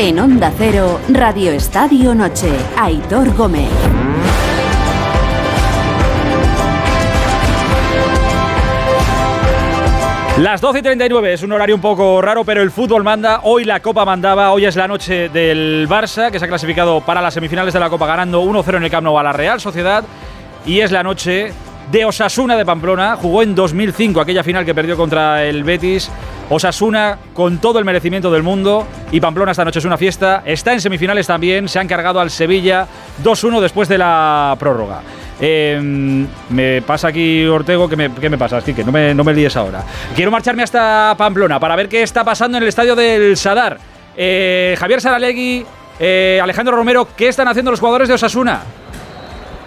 En Onda Cero, Radio Estadio Noche, Aitor Gómez. Las 12 y 39 es un horario un poco raro, pero el fútbol manda. Hoy la Copa mandaba. Hoy es la noche del Barça, que se ha clasificado para las semifinales de la Copa ganando 1-0 en el Camp Nou a la Real Sociedad. Y es la noche de Osasuna de Pamplona. Jugó en 2005 aquella final que perdió contra el Betis. Osasuna con todo el merecimiento del mundo y Pamplona esta noche es una fiesta. Está en semifinales también. Se han cargado al Sevilla 2-1 después de la prórroga. Em, me pasa aquí Ortego, ¿qué me, qué me pasa? Así que no me, no me líes ahora. Quiero marcharme hasta Pamplona para ver qué está pasando en el estadio del Sadar. Eh, Javier Saralegui, eh, Alejandro Romero, ¿qué están haciendo los jugadores de Osasuna?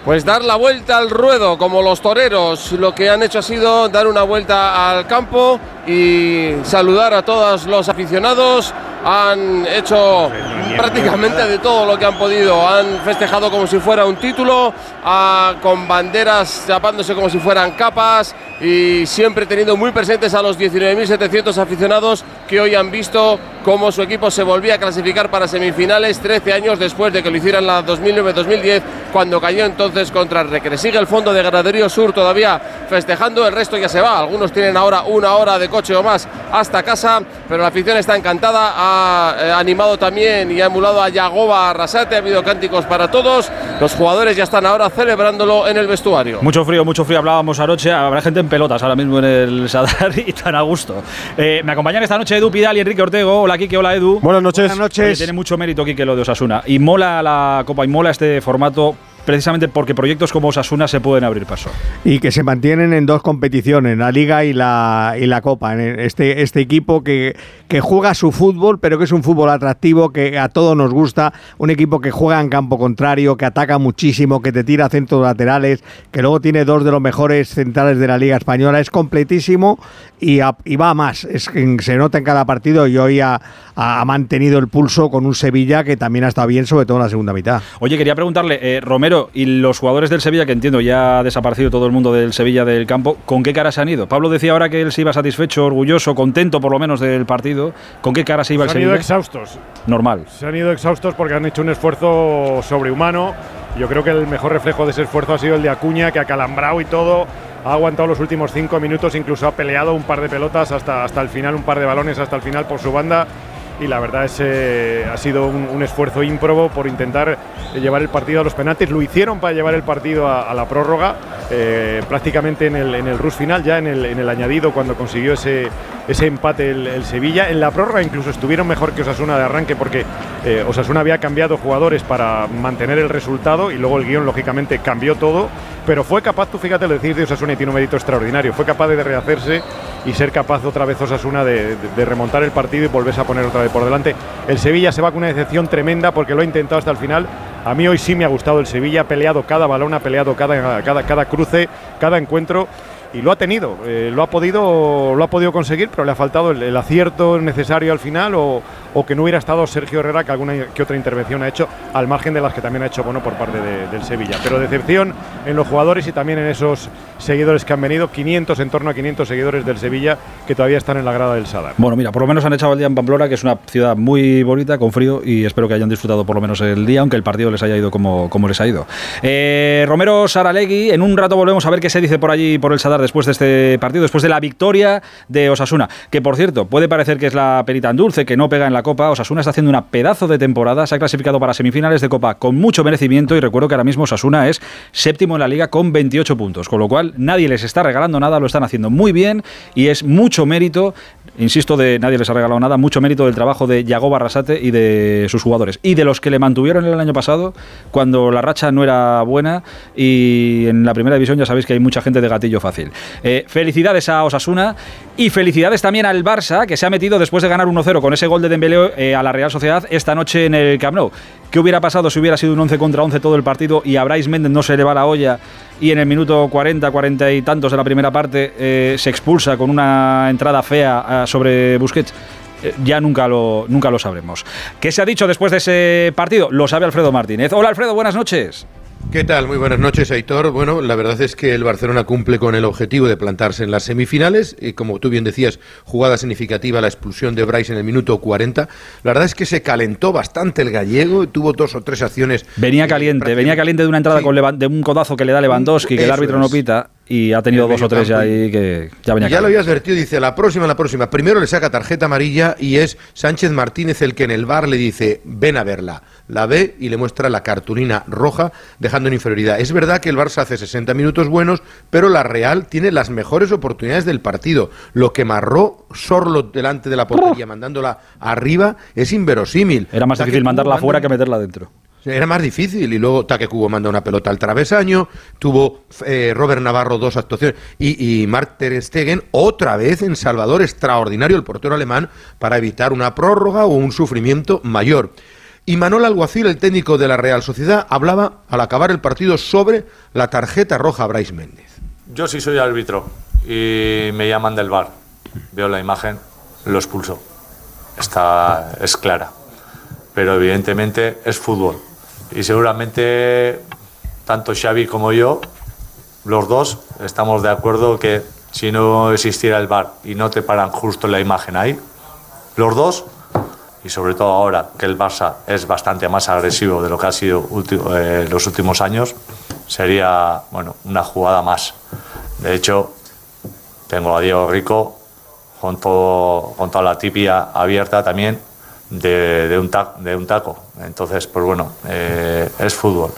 Pues dar la vuelta al ruedo, como los toreros. Lo que han hecho ha sido dar una vuelta al campo y saludar a todos los aficionados. Han hecho prácticamente de todo lo que han podido. Han festejado como si fuera un título, ah, con banderas tapándose como si fueran capas y siempre teniendo muy presentes a los 19.700 aficionados que hoy han visto cómo su equipo se volvía a clasificar para semifinales 13 años después de que lo hicieran la 2009-2010 cuando cayó entonces contra Recre. Sigue el fondo de Graderío Sur todavía festejando, el resto ya se va. Algunos tienen ahora una hora de coche o más hasta casa, pero la afición está encantada. Ha eh, animado también y ha emulado a Yagoba Arrasate, ha habido cánticos para todos. Los jugadores ya están ahora celebrándolo en el vestuario. Mucho frío, mucho frío. Hablábamos anoche, habrá gente en pelotas ahora mismo en el Sadar y tan a gusto. Eh, me acompañan esta noche Edu Pidal y Enrique Ortego. Hola Kike, hola Edu. Buenas noches. Buenas noches. Oye, tiene mucho mérito Kike lo de Osasuna. Y mola la Copa y mola este formato precisamente porque proyectos como Osasuna se pueden abrir paso. Y que se mantienen en dos competiciones, la Liga y la, y la Copa. Este, este equipo que, que juega su fútbol, pero que es un fútbol atractivo, que a todos nos gusta. Un equipo que juega en campo contrario, que ataca muchísimo, que te tira centros laterales, que luego tiene dos de los mejores centrales de la Liga Española. Es completísimo y, a- y va a más. Es se nota en cada partido y hoy ha, ha mantenido el pulso con un Sevilla que también ha estado bien, sobre todo en la segunda mitad. Oye, quería preguntarle, eh, Romero, y los jugadores del Sevilla, que entiendo ya ha desaparecido todo el mundo del Sevilla del campo, ¿con qué cara se han ido? Pablo decía ahora que él se iba satisfecho, orgulloso, contento por lo menos del partido. ¿Con qué cara se iba el Se han ido Sevilla? exhaustos. Normal. Se han ido exhaustos porque han hecho un esfuerzo sobrehumano. Yo creo que el mejor reflejo de ese esfuerzo ha sido el de Acuña, que ha calambrado y todo. Ha aguantado los últimos cinco minutos, incluso ha peleado un par de pelotas hasta, hasta el final, un par de balones hasta el final por su banda. Y la verdad es que ha sido un, esfuerzo ímprobo por intentar eh, llevar el partido a los penaltis. Lo hicieron para llevar el partido a la prórroga, eh, prácticamente en el, en el rush final, ya en el, en el añadido, cuando consiguió ese, ese empate el, Sevilla. En la prórroga incluso estuvieron mejor que Osasuna de arranque porque eh, Osasuna había cambiado jugadores para mantener el resultado y luego el guion lógicamente cambió todo, pero fue capaz, tú fíjate lo decir de Osasuna y tiene un mérito extraordinario, fue capaz de rehacerse y ser capaz otra vez Osasuna de, de- de remontar el partido y volverse a poner otra vez por delante. El Sevilla se va con una decepción tremenda porque lo ha intentado hasta el final. A mí hoy sí me ha gustado el Sevilla, ha peleado cada balón, ha peleado cada, cada, cada cruce, cada encuentro y lo ha tenido, eh, lo ha podido lo ha podido conseguir, pero le ha faltado el, acierto necesario al final o, o que no hubiera estado Sergio Herrera que alguna que otra intervención ha hecho al margen de las que también ha hecho bueno por parte de- del Sevilla. Pero decepción en los jugadores y también en esos seguidores que han venido, 500 en torno a 500 seguidores del Sevilla que todavía están en la grada del Sadar. Bueno, mira, por lo menos han echado el día en Pamplona, que es una ciudad muy bonita, con frío, y espero que hayan disfrutado por lo menos el día, aunque el partido les haya ido como, como les ha ido. Eh, Romero Saralegui, en un rato volvemos a ver qué se dice por allí, por el Sadar, después de este partido, después de la victoria de Osasuna, que por cierto, puede parecer que es la perita en dulce, que no pega en la Copa. Osasuna está haciendo una pedazo de temporada, se ha clasificado para semifinales de Copa con mucho merecimiento, y recuerdo que ahora mismo Osasuna es séptimo en la liga con 28 puntos, con lo cual nadie les está regalando nada, lo están haciendo muy bien, y es mucho mérito insisto, de nadie les ha regalado nada, mucho mérito del trabajo de Yago Barrasate y de sus jugadores. Y de los que le mantuvieron el año pasado, cuando la racha no era buena y en la primera división ya sabéis que hay mucha gente de gatillo fácil. Eh, felicidades a Osasuna y felicidades también al Barça, que se ha metido después de ganar 1-0 con ese gol de Dembélé eh, a la Real Sociedad esta noche en el Camp Nou. ¿Qué hubiera pasado si hubiera sido un 11 contra 11 todo el partido y a Brais Méndez no se le va la olla y en el minuto 40, 40 y tantos de la primera parte eh, se expulsa con una entrada fea eh, sobre Busquets? Ya nunca lo, nunca lo sabremos. ¿Qué se ha dicho después de ese partido? Lo sabe Alfredo Martínez. Hola Alfredo, buenas noches. ¿Qué tal? Muy buenas noches, Aitor. Bueno, la verdad es que el Barcelona cumple con el objetivo de plantarse en las semifinales. Y como tú bien decías, jugada significativa la expulsión de Bryce en el minuto 40. La verdad es que se calentó bastante el gallego, tuvo dos o tres acciones. Venía caliente, venía caliente de una entrada con de un codazo que le da Lewandowski, que el árbitro no pita y ha tenido dos o tres ya ahí que ya venía. Ya lo había advertido, dice, la próxima, la próxima. Primero le saca tarjeta amarilla y es Sánchez Martínez el que en el bar le dice, ven a verla. La ve y le muestra la cartulina roja, dejando en inferioridad. Es verdad que el Barça hace 60 minutos buenos, pero la Real tiene las mejores oportunidades del partido. Lo que marró Sorlo delante de la portería, mandándola arriba, es inverosímil. Era más difícil mandarla fuera que meterla dentro. Era más difícil y luego Taque Cubo manda una pelota al travesaño, tuvo eh, Robert Navarro dos actuaciones y, y Mark Ter Stegen otra vez en Salvador extraordinario el portero alemán para evitar una prórroga o un sufrimiento mayor. Y Manuel Alguacil, el técnico de la Real Sociedad, hablaba al acabar el partido sobre la tarjeta roja a Bryce Méndez. Yo sí soy árbitro y me llaman del bar. Veo la imagen, lo expulso. Está, es clara. Pero evidentemente es fútbol y seguramente tanto Xavi como yo, los dos, estamos de acuerdo que si no existiera el bar y no te paran justo la imagen ahí, los dos, y sobre todo ahora que el Barça es bastante más agresivo de lo que ha sido eh, los últimos años, sería bueno, una jugada más. De hecho, tengo a Diego Rico con, con toda la tipia abierta también de, un, de un taco. Entonces, pues bueno, eh, es fútbol.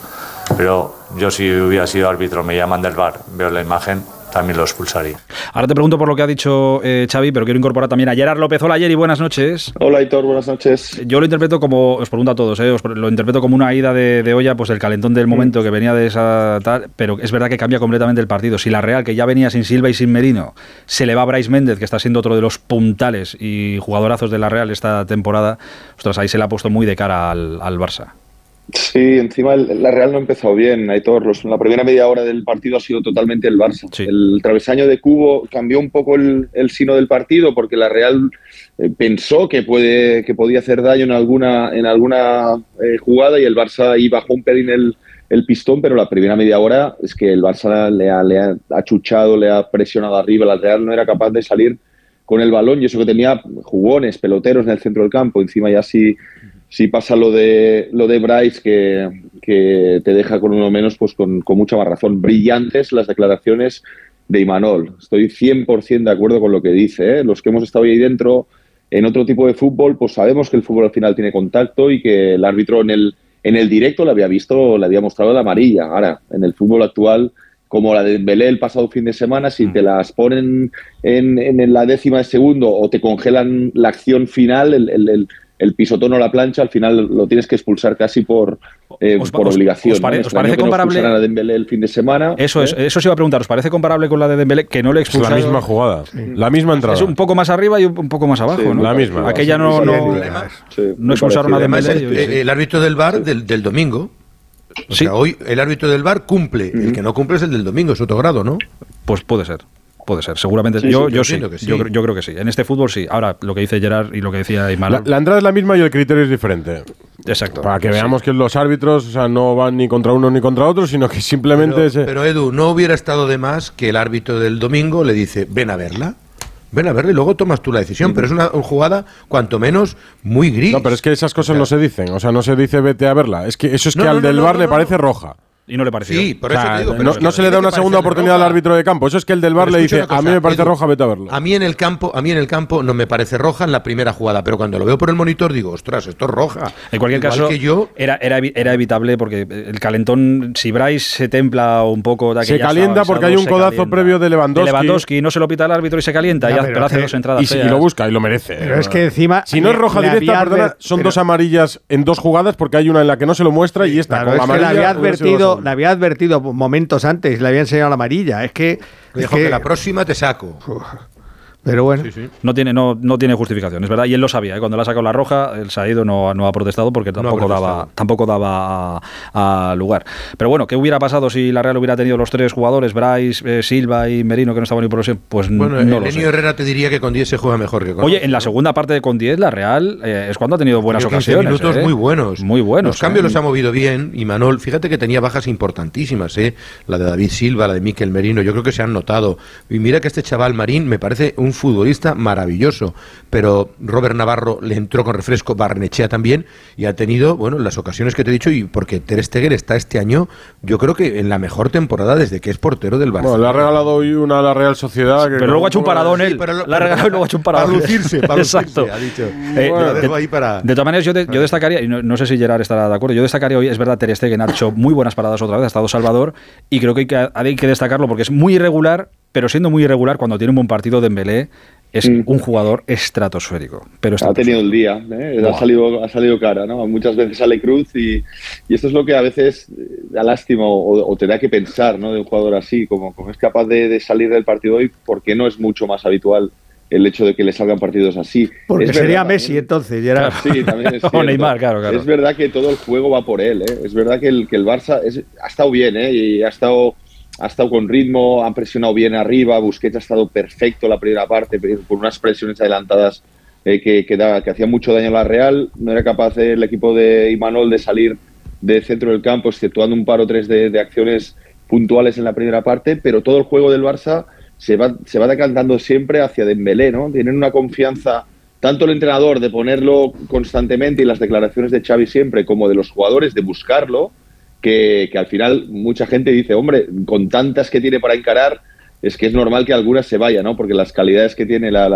Pero yo si hubiera sido árbitro, me llaman del bar, veo la imagen, también lo expulsaría. Ahora te pregunto por lo que ha dicho eh, Xavi, pero quiero incorporar también a Gerard López. Hola, y buenas noches. Hola, Hitor, buenas noches. Yo lo interpreto como, os pregunto a todos, eh, os lo interpreto como una ida de, olla, pues el calentón del momento que venía de esa tal, pero es verdad que cambia completamente el partido. Si la Real, que ya venía sin Silva y sin Merino, se le va a Bryce Méndez, que está siendo otro de los puntales y jugadorazos de la Real esta temporada, ostras, ahí se le ha puesto muy de cara al, al Barça. Sí, encima la Real no ha empezado bien, Aitor. La primera media hora del partido ha sido totalmente el Barça. El travesaño de Cubo cambió un poco el, sino del partido porque la Real eh, pensó que, puede, que podía hacer daño en alguna, en alguna eh, jugada y el Barça ahí bajó un pelín el, el, pistón, pero la primera media hora es que el Barça le ha, le ha achuchado, le ha presionado arriba. La Real no era capaz de salir con el balón y eso que tenía jugones, peloteros en el centro del campo. Encima ya sí si pasa lo de lo de Bryce que, te deja con uno menos, pues con, mucha más razón. Brillantes las declaraciones de Imanol. Estoy 100% de acuerdo con lo que dice. ¿eh? Los que hemos estado ahí dentro en otro tipo de fútbol, pues sabemos que el fútbol al final tiene contacto y que el árbitro en el, en el directo le había visto, le había mostrado la amarilla. Ahora, en el fútbol actual, como la de Belé el pasado fin de semana, si te mm. las ponen en, en, la décima de segundo o te congelan la acción final, el, el el pisotón o la plancha, al final lo tienes que expulsar casi por, eh, por obligación. Os, parece comparable? a Dembélé el fin de semana. Eso es, ¿eh? eso se iba a preguntar. ¿Os parece comparable con la de Dembélé que no le expulsaron? Es la misma jugada, la misma entrada. Es un poco más arriba y un poco más abajo, ¿no? La misma. Aquella no, no, no expulsaron a Dembélé. El, el, árbitro del VAR del, del domingo. O sea, hoy el árbitro del VAR cumple. El que no cumple es el del domingo, es otro grado, ¿no? Pues puede ser. Puede ser, seguramente. yo, yo, sí, Yo, creo que sí. En este fútbol sí. Ahora, lo que dice Gerard y lo que decía Imar. La, entrada es la misma y el criterio es diferente. Exacto. Para que veamos que los árbitros o sea, no van ni contra uno ni contra otro, sino que simplemente. Pero, pero, Edu, no hubiera estado de más que el árbitro del domingo le dice: ven a verla. Ven a verla y luego tomas tú la decisión. Pero es una, jugada, cuanto menos, muy gris. No, pero es que esas cosas no se dicen. O sea, no se dice vete a verla. Es que eso es que al del bar le parece roja. Y no le pareció. Sí, por eso te digo. no, se le da una segunda oportunidad al árbitro de campo. Eso es que el del bar le dice, a mí me parece roja, vete a verlo. A mí en el campo, a mí en el campo no me parece roja en la primera jugada, pero cuando lo veo por el monitor digo, ostras, esto es roja. En cualquier caso, que yo, era, era, era, evitable porque el calentón, si Bryce se templa un poco, se calienta porque hay un codazo previo de Lewandowski. De Lewandowski no se lo pita el árbitro y se calienta, ya, pero, hace dos entradas. Y, lo busca y lo merece. Pero es que encima. Si no es roja directa, perdona, son dos amarillas en dos jugadas porque hay una en la que no se lo muestra y esta con la amarilla. Le había advertido momentos antes, le había enseñado la amarilla. Es que. Dijo que, la próxima te saco. Pero bueno, No, tiene, no, no tiene justificación, es verdad. Y él lo sabía. ¿eh? Cuando le ha sacado la roja, el Saído no, no ha protestado porque tampoco daba, tampoco daba a, lugar. Pero bueno, ¿qué hubiera pasado si la Real hubiera tenido los tres jugadores, Bryce, eh, Silva y Merino, que no estaban ni por los Pues bueno, no el Herrera te diría que con 10 se juega mejor que con Oye, en la segunda parte de con 10, la Real eh, es cuando ha tenido buenas ocasiones. minutos muy buenos. Muy buenos. Los cambios los ha movido bien. Y Manol, fíjate que tenía bajas importantísimas, ¿eh? La de David Silva, la de Miquel Merino. Yo creo que se han notado. Y mira que este chaval Marín me parece un futbolista maravilloso, pero Robert Navarro le entró con refresco, Barnechea también, y ha tenido, bueno, las ocasiones que te he dicho, y porque Ter Stegen está este año, yo creo que en la mejor temporada desde que es portero del Barça. le ha regalado hoy una a la Real Sociedad. pero luego ha hecho un paradón él. la ha regalado y luego ha hecho un paradón. Para lucirse, para Exacto. ha dicho. Eh, de, todas maneras, yo, yo destacaría, y no, sé si Gerard estará de acuerdo, yo destacaría hoy, es verdad, Ter Stegen ha hecho muy buenas paradas otra vez, ha estado Salvador, y creo que hay que, hay que destacarlo porque es muy irregular, pero siendo muy irregular cuando tiene un buen partido de Es mm. un jugador estratosférico. Pero ha tenido el día, ¿eh? ha, salido, ha salido cara, ¿no? Muchas veces sale cruz y, y esto es lo que a veces da lástima o, te da que pensar, ¿no? De un jugador así, como, como es capaz de, salir del partido hoy, porque no es mucho más habitual el hecho de que le salgan partidos así. Porque sería Messi entonces, Sí, también es o Neymar, claro, claro. Es verdad que todo el juego va por él, ¿eh? Es verdad que el, que el Barça ha estado bien, ¿eh? Y ha estado ha estado con ritmo, han presionado bien arriba, Busquets ha estado perfecto la primera parte, con unas presiones adelantadas eh, que, que, que hacían mucho daño a la Real, no era capaz el equipo de Imanol de salir del centro del campo, exceptuando un par o tres de, acciones puntuales en la primera parte, pero todo el juego del Barça se va, se va decantando siempre hacia Dembélé, ¿no? Tienen una confianza tanto el entrenador de ponerlo constantemente y las declaraciones de Xavi siempre, como de los jugadores de buscarlo, que, al final mucha gente dice, hombre, con tantas que tiene para encarar, es que es normal que algunas se vayan, ¿no? Porque las calidades que tiene, la,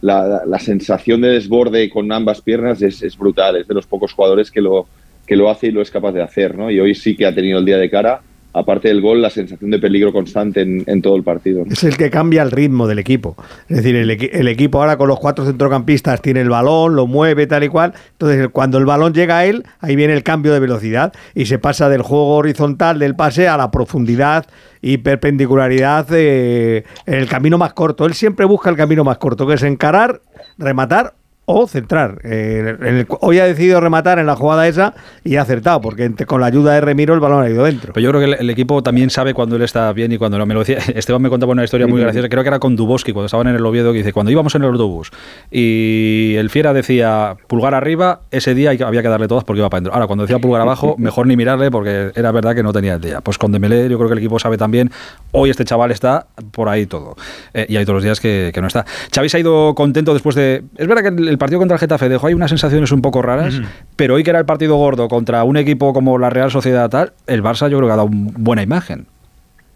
la, la, sensación de desborde con ambas piernas es, es, brutal. Es de los pocos jugadores que lo, que lo hace y lo es capaz de hacer, ¿no? Y hoy sí que ha tenido el día de cara aparte del gol, la sensación de peligro constante en, todo el partido. Es el que cambia el ritmo del equipo. Es decir, el, equipo ahora con los cuatro centrocampistas tiene el balón, lo mueve tal y cual. Entonces, cuando el balón llega a él, ahí viene el cambio de velocidad y se pasa del juego horizontal del pase a la profundidad y perpendicularidad en el camino más corto. Él siempre busca el camino más corto, que es encarar, rematar o centrar. Eh, hoy ha decidido rematar en la jugada esa y ha acertado, porque con la ayuda de Remiro el balón ha ido dentro. Pero yo creo que el, equipo también sabe cuando él está bien y cuando no. Me lo decía, Esteban me contaba una historia muy graciosa, creo que era con Duboski, cuando estaban en el Oviedo, que dice, cuando íbamos en el autobús y el Fiera decía pulgar arriba, ese día había que darle todas porque iba para adentro. Ahora, cuando decía pulgar abajo, mejor ni mirarle porque era verdad que no tenía el día. Pues con Dembélé yo creo que el equipo sabe también, hoy este chaval está por ahí todo. Eh, y hay todos los días que, no está. Xavi se ha ido contento después de... Es verdad que el, partido contra el Getafe dejó ahí unas sensaciones un poco raras, pero hoy que era el partido gordo contra un equipo como la Real Sociedad tal, el Barça yo creo que ha dado buena imagen.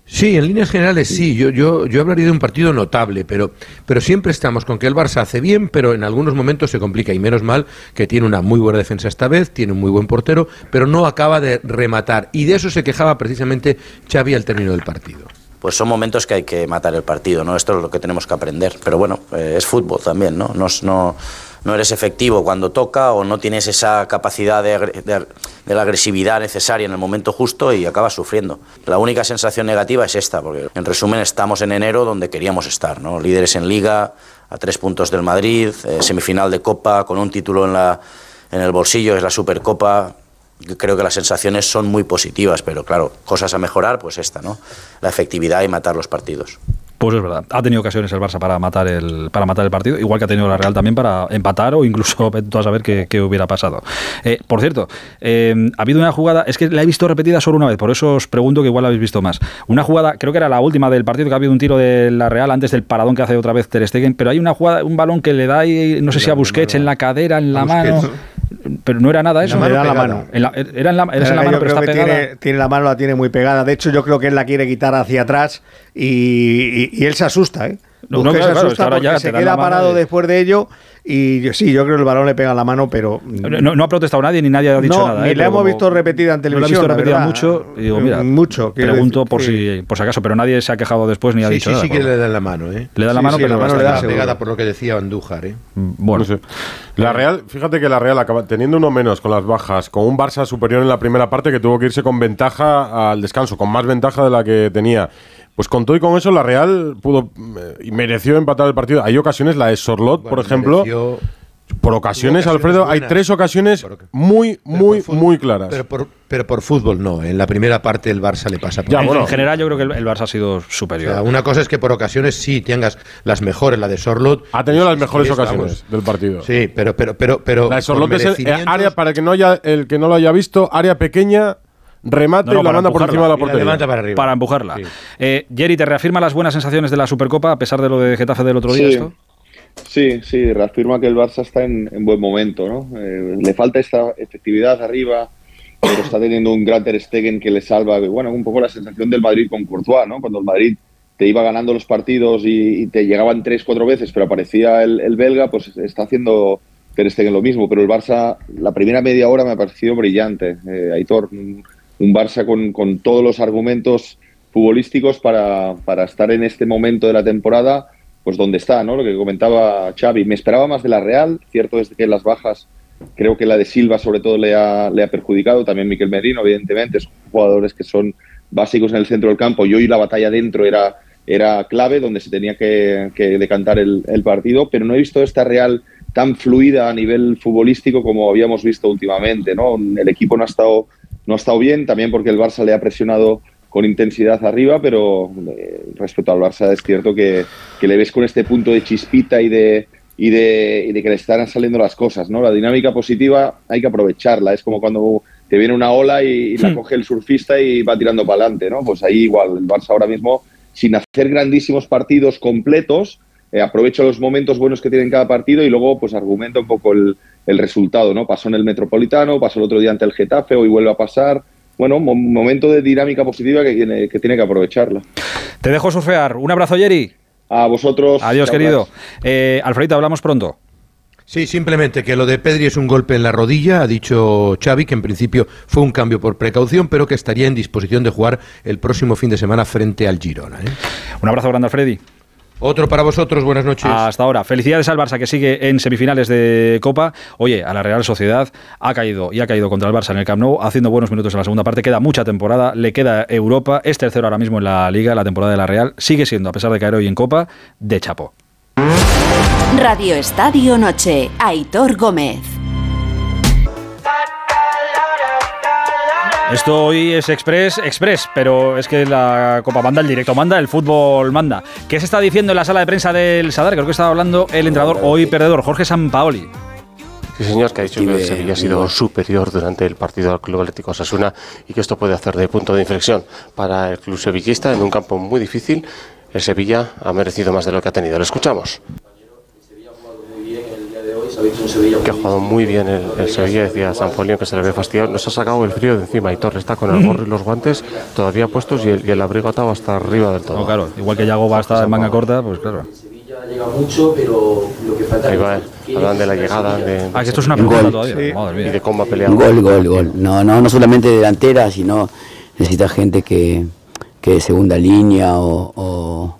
Sí, en líneas generales sí. Yo, yo, yo hablaría de un partido notable, pero, pero siempre estamos con que el Barça hace bien, pero en algunos momentos se complica. Y menos mal que tiene una muy buena defensa esta vez, tiene un muy buen portero, pero no acaba de rematar. Y de eso se quejaba precisamente Xavi al término del partido pues son momentos que hay que matar el partido, ¿no? Esto es lo que tenemos que aprender. Pero bueno, eh, es fútbol también, ¿no? No, no, no, eres efectivo cuando toca o no tienes esa capacidad de, la agresividad necesaria en el momento justo y acabas sufriendo. La única sensación negativa es esta, porque en resumen estamos en enero donde queríamos estar, ¿no? Líderes en Liga, a tres puntos del Madrid, eh, semifinal de Copa, con un título en, en el bolsillo, es la Supercopa creo que las sensaciones son muy positivas, pero claro, cosas a mejorar, pues esta, ¿no? La efectividad y matar los partidos. Pues es verdad. Ha tenido ocasiones el Barça para matar el, para matar el partido, igual que ha tenido la Real también para empatar o incluso a saber qué, hubiera pasado. Eh, por cierto, eh, ha habido una jugada, es que la he visto repetida solo una vez, por eso os pregunto que igual la habéis visto más. Una jugada, creo que era la última del partido, que ha habido un tiro de la Real antes del paradón que hace otra vez Ter Stegen, pero hay una jugada, un balón que le da ahí, no sé si a Busquets en la cadera, en la mano pero no era nada eso. era la mano. era en la, mano, pero está pegada. Tiene, la mano, la tiene muy pegada. De hecho, yo creo que él la quiere quitar hacia atrás y, él se asusta, ¿eh? No, se asusta porque se queda parado después de ello y yo, sí, yo creo que el balón le pega en la mano, pero. No, ha protestado nadie ni nadie ha dicho nada. Ni ¿eh? le hemos visto repetida en televisión. Lo he visto repetida mucho. Y digo, mira, mucho. Pregunto por, si, por si acaso, pero nadie se ha quejado después ni ha dicho sí, nada. Sí, sí que le da la mano, ¿eh? Le da la mano, pero la mano le da pegada por lo que decía Andújar, ¿eh? Bueno. La Real, fíjate que la Real acaba teniendo uno menos con las bajas, con un Barça superior en la primera parte que tuvo que irse con ventaja al descanso, con más ventaja de la que tenía Pues con todo y con eso, la Real pudo eh, y mereció empatar el partido. Hay ocasiones, la de Sorlot, por ejemplo. Por ocasiones, Alfredo, hay tres ocasiones muy, muy, muy claras. Pero por, pero por fútbol no. En la primera parte el Barça le pasa por ya, bueno, En general yo creo que el, Barça ha sido superior. una cosa es que por ocasiones sí tengas las mejores, la de Sorlot. Ha tenido las mejores ocasiones del partido. Sí, pero, pero, pero, pero. La de Sorlot es el eh, área, para que no haya, el que no lo haya visto, área pequeña remate y la manda por encima de la portería. Para, para, empujarla. Eh, Jerry, ¿te reafirma las buenas sensaciones de la Supercopa a pesar de lo de Getafe del otro día? Esto? Sí, sí, reafirma que el Barça está en, buen momento, ¿no? Eh, le falta esta efectividad arriba, pero está teniendo un gran Ter Stegen que le salva, bueno, un poco la sensación del Madrid con Courtois, ¿no? Cuando el Madrid te iba ganando los partidos y, te llegaban tres, cuatro veces, pero aparecía el, belga, pues está haciendo Ter Stegen lo mismo, pero el Barça, la primera media hora me ha parecido brillante, eh, Aitor, un, Barça con, con, todos los argumentos futbolísticos para, para estar en este momento de la temporada pues donde está, ¿no? Lo que comentaba Xavi. Me esperaba más de la Real, cierto es que las bajas, creo que la de Silva sobre todo le ha, le ha perjudicado, también Miquel Merino, evidentemente, son jugadores que son básicos en el centro del campo y hoy la batalla dentro era, era clave, donde se tenía que, decantar el, partido, pero no he visto esta Real tan fluida a nivel futbolístico como habíamos visto últimamente, ¿no? El equipo no ha estado, no ha estado bien, también porque el Barça le ha presionado con intensidad arriba, pero eh, respecto al Barça es cierto que, le ves con este punto de chispita y de, y de, de, que le están saliendo las cosas, ¿no? La dinámica positiva hay que aprovecharla, es como cuando te viene una ola y, la hmm. coge el surfista y va tirando para adelante, ¿no? Pues ahí igual, el Barça ahora mismo, sin hacer grandísimos partidos completos, eh, aprovecha los momentos buenos que tiene en cada partido y luego pues argumenta un poco el, el resultado, ¿no? Pasó en el Metropolitano, pasó el otro día ante el Getafe, hoy vuelve a pasar, bueno, un momento de dinámica positiva que tiene, que tiene que aprovecharla. Te dejo surfear. Un abrazo, Jerry. A vosotros. Adiós, querido. Eh, Alfredito, hablamos pronto. Sí, simplemente que lo de Pedri es un golpe en la rodilla, ha dicho Xavi, que en principio fue un cambio por precaución, pero que estaría en disposición de jugar el próximo fin de semana frente al Girona. ¿eh? Un abrazo grande, Freddy. Otro para vosotros, buenas noches. Hasta ahora. Felicidades al Barça que sigue en semifinales de Copa. Oye, a la Real Sociedad ha caído y ha caído contra el Barça en el Camp Nou, haciendo buenos minutos en la segunda parte. Queda mucha temporada, le queda Europa, es tercero ahora mismo en la Liga, la temporada de la Real. Sigue siendo, a pesar de caer hoy en Copa, de chapo. Radio Estadio Noche, Aitor Gómez. Esto hoy es Express, Express, pero es que la Copa manda, el directo manda, el fútbol manda. ¿Qué se está diciendo en la sala de prensa del Sadar? Creo que estaba hablando el entrenador hoy perdedor, Jorge Sampaoli. Sí, señor, que ha dicho que el Sevilla ha sido superior durante el partido al Club Atlético Osasuna y que esto puede hacer de punto de inflexión para el club sevillista en un campo muy difícil. El Sevilla ha merecido más de lo que ha tenido. Lo escuchamos que ha jugado muy bien el, Sevilla, decía San Polio, que se le ve fastidiado. Nos ha sacado el frío de encima y Torres está con el gorro y los guantes todavía puestos y el, abrigo atado hasta arriba del todo. claro, igual que Yago va a estar en manga corta, pues claro. llega mucho, pero lo que falta Ahí va, hablan de la llegada. De, ah, que esto es una pregunta todavía. Madre mía. Y de cómo ha peleado. Gol, gol, gol. No, no, no solamente delantera, sino necesita gente que, que de segunda línea o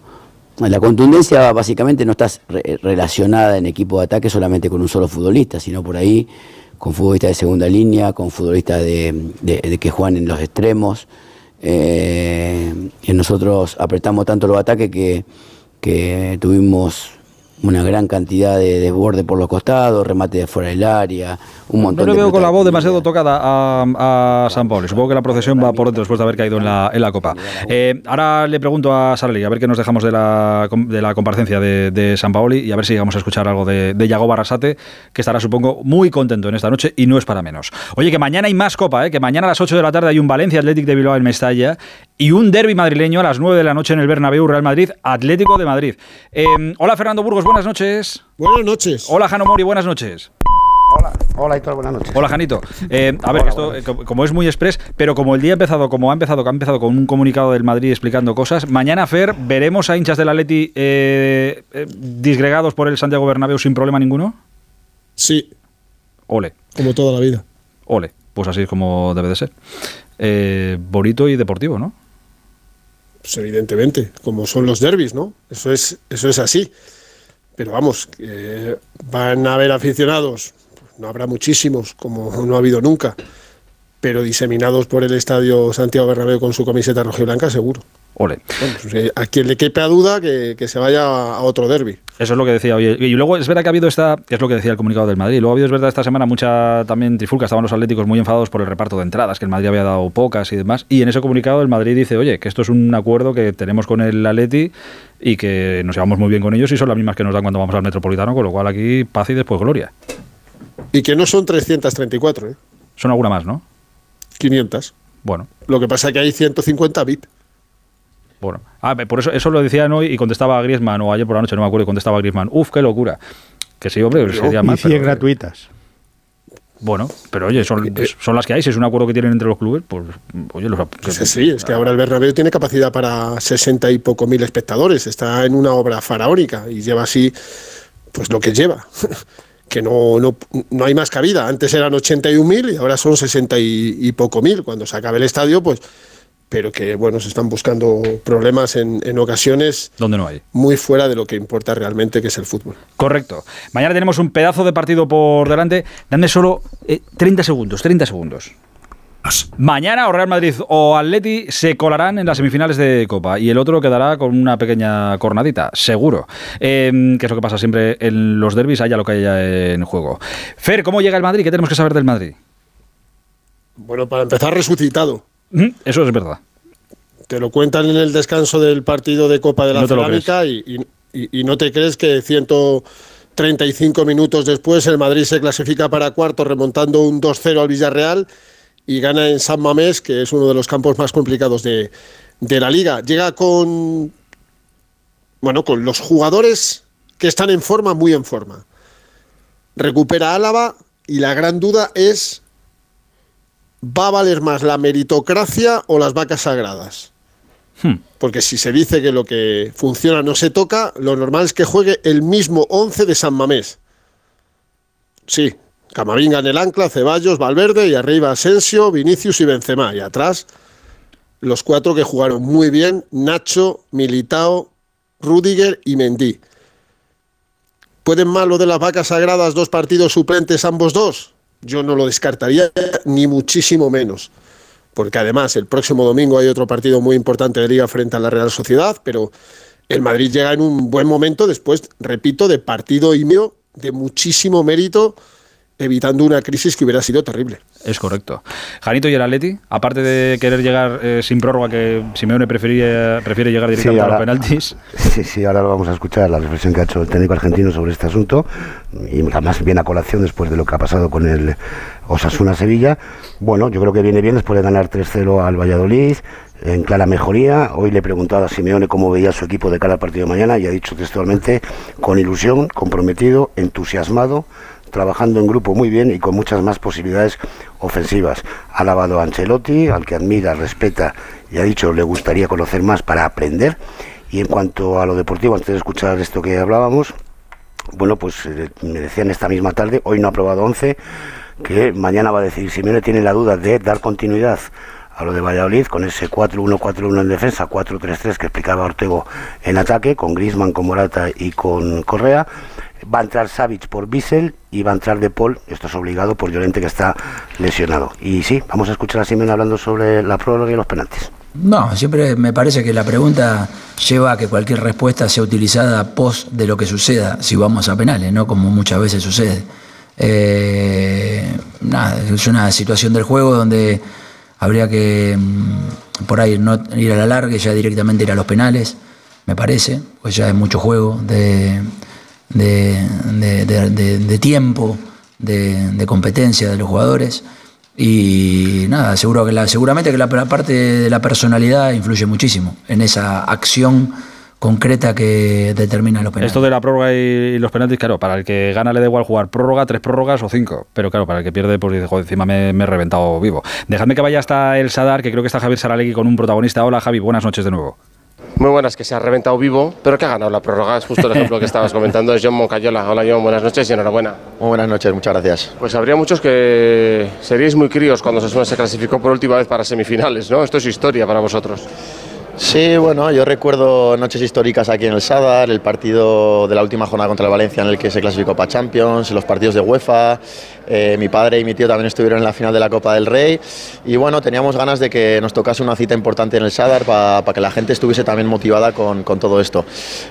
la contundencia básicamente no está relacionada en equipo de ataque solamente con un solo futbolista, sino por ahí con futbolistas de segunda línea, con futbolistas de, que juegan en los extremos. Eh, y nosotros apretamos tanto los ataques que, que tuvimos una gran cantidad de desborde por los costados, remate de fuera del área, un montón No le veo con la voz demasiado tocada a, San Pablo. Supongo que la procesión va por dentro después de haber caído en la, en la Copa. Eh, ahora le pregunto a Sarli, a ver qué nos dejamos de la, de la comparecencia de, San Paoli y a ver si vamos a escuchar algo de, de Yago Barrasate, que estará, supongo, muy contento en esta noche y no es para menos. Oye, que mañana hay más Copa, ¿eh? que mañana a las 8 de la tarde hay un Valencia Athletic de Bilbao en Mestalla y un derby madrileño a las 9 de la noche en el Bernabéu Real Madrid Atlético de Madrid. Eh, hola Fernando Burgos, buenas noches. Buenas noches. Hola Jano Mori, buenas noches. Hola, hola Héctor, buenas noches. Hola Janito. Eh, a ver, esto como es muy express, pero como el día ha empezado, como ha empezado, ha empezado con un comunicado del Madrid explicando cosas, mañana Fer veremos a hinchas del Atleti eh, disgregados por el Santiago Bernabéu sin problema ninguno. Sí. Ole. Como toda la vida. Ole. Pues así es como debe de ser. bonito y deportivo, ¿no? Pues evidentemente, como son los derbis, ¿no? Eso es, eso es así. Pero vamos, van a haber aficionados, no habrá muchísimos, como no ha habido nunca, pero diseminados por el estadio Santiago Bernabéu con su camiseta roja y blanca, seguro. Ole. Pues, eh, a quien le quepa duda que, que se vaya a otro derby. Eso es lo que decía hoy. Y luego es verdad que ha habido esta, que es lo que decía el comunicado del Madrid, luego ha habido, es verdad, esta semana mucha también trifulca, estaban los atléticos muy enfadados por el reparto de entradas, que el Madrid había dado pocas y demás. Y en ese comunicado el Madrid dice, oye, que esto es un acuerdo que tenemos con el Atleti y que nos llevamos muy bien con ellos y son las mismas que nos dan cuando vamos al Metropolitano, con lo cual aquí paz y después gloria. Y que no son 334, ¿eh? Son alguna más, ¿no? 500. Bueno. Lo que pasa es que hay 150 VIP. Bueno, ah, por eso, eso lo decían hoy y contestaba Griezmann, o ayer por la noche, no me acuerdo, y contestaba Griezmann. Uf, qué locura. Que sí, hombre, sería y más. 100 gratuitas. Bueno, pero oye, son, son las que hay. Si es un acuerdo que tienen entre los clubes, pues oye, los, Sí, sí, es que ahora el Bernabéu tiene capacidad para 60 y poco mil espectadores. Está en una obra faraónica y lleva así, pues lo que lleva. que no, no, no hay más cabida. Antes eran 81.000 y ahora son 60 y, y poco mil. Cuando se acabe el estadio, pues pero que bueno, se están buscando problemas en, en ocasiones donde no hay. muy fuera de lo que importa realmente, que es el fútbol. Correcto. Mañana tenemos un pedazo de partido por delante. Dame solo eh, 30 segundos, 30 segundos. Mañana o Real Madrid o Atleti se colarán en las semifinales de Copa y el otro quedará con una pequeña cornadita, seguro. Eh, que es lo que pasa siempre en los derbis, haya lo que haya en juego. Fer, ¿cómo llega el Madrid? ¿Qué tenemos que saber del Madrid? Bueno, para empezar, resucitado. Eso es verdad. Te lo cuentan en el descanso del partido de Copa de la No Cerámica y, y- y no te crees que 135 minutos después el Madrid se clasifica para cuarto remontando un 2-0 al Villarreal y gana en San Mamés, que es uno de los campos más complicados de, de la liga. Llega con, bueno, con los jugadores que están en forma, muy en forma. Recupera Álava y la gran duda es ¿va a valer más la meritocracia o las vacas sagradas? Porque si se dice que lo que funciona no se toca, lo normal es que juegue el mismo 11 de San Mamés. Sí, Camavinga en el ancla, Ceballos, Valverde y arriba Asensio, Vinicius y Benzema. Y atrás los cuatro que jugaron muy bien, Nacho, Militao, Rudiger y Mendy. ¿Pueden más lo de las vacas sagradas dos partidos suplentes ambos dos? Yo no lo descartaría ni muchísimo menos. Porque además el próximo domingo hay otro partido muy importante de liga frente a la Real Sociedad, pero el Madrid llega en un buen momento después, repito, de partido y medio de muchísimo mérito, evitando una crisis que hubiera sido terrible. Es correcto. Janito y el Atleti, aparte de querer llegar eh, sin prórroga, que Simeone prefería, prefiere llegar directamente a los penaltis. Sí, sí, ahora lo vamos a escuchar, la reflexión que ha hecho el técnico argentino sobre este asunto, y además viene a colación después de lo que ha pasado con el Osasuna-Sevilla. Bueno, yo creo que viene bien después de ganar 3-0 al Valladolid, en clara mejoría. Hoy le he preguntado a Simeone cómo veía su equipo de cara al partido de mañana y ha dicho textualmente, con ilusión, comprometido, entusiasmado, trabajando en grupo muy bien y con muchas más posibilidades ofensivas. Ha alabado a Ancelotti, al que admira, respeta y ha dicho le gustaría conocer más para aprender. Y en cuanto a lo deportivo, antes de escuchar esto que hablábamos, bueno, pues eh, me decían esta misma tarde, hoy no ha aprobado 11, que mañana va a decidir. Simeone tiene la duda de dar continuidad a lo de Valladolid con ese 4-1-4-1 en defensa, 4-3-3 que explicaba Ortego en ataque, con Grisman, con Morata y con Correa. Va a entrar Savic por Bissell y va a entrar De Paul, esto es obligado por Llorente que está lesionado. Y sí, vamos a escuchar a Simeone hablando sobre la prórroga y los penaltis. No, siempre me parece que la pregunta lleva a que cualquier respuesta sea utilizada post de lo que suceda, si vamos a penales, ¿no? Como muchas veces sucede. Eh, nada, es una situación del juego donde habría que mm, por ahí no ir a la larga y ya directamente ir a los penales, me parece, pues ya hay mucho juego de, de, de- de- tiempo, de, competencia de los jugadores. Y nada, seguro que la, seguramente que la, parte de la personalidad influye muchísimo en esa acción concreta que determina los penales. Esto de la prórroga y los penaltis, claro, para el que gana le da igual jugar prórroga, tres prórrogas o cinco. Pero claro, para el que pierde, pues dice, joder, encima me, me he reventado vivo. Dejadme que vaya hasta el Sadar, que creo que está Javier Saralegui con un protagonista. Hola Javi, buenas noches de nuevo. Muy buenas, que se ha reventado vivo, pero que ha ganado la prórroga. Es justo el ejemplo que estabas comentando, es John Moncayola. Hola John, buenas noches y enhorabuena. Muy buenas noches, muchas gracias. Pues habría muchos que seríais muy críos cuando Osasuna se clasificó por última vez para semifinales, ¿no? Esto es historia para vosotros. Sí, bueno, yo recuerdo noches históricas aquí en el Sadar, el partido de la última jornada contra el Valencia en el que se clasificó para Champions, los partidos de UEFA, eh, mi padre y mi tío también estuvieron en la final de la Copa del Rey y bueno, teníamos ganas de que nos tocase una cita importante en el Sadar para que la gente estuviese también motivada con, con, todo esto.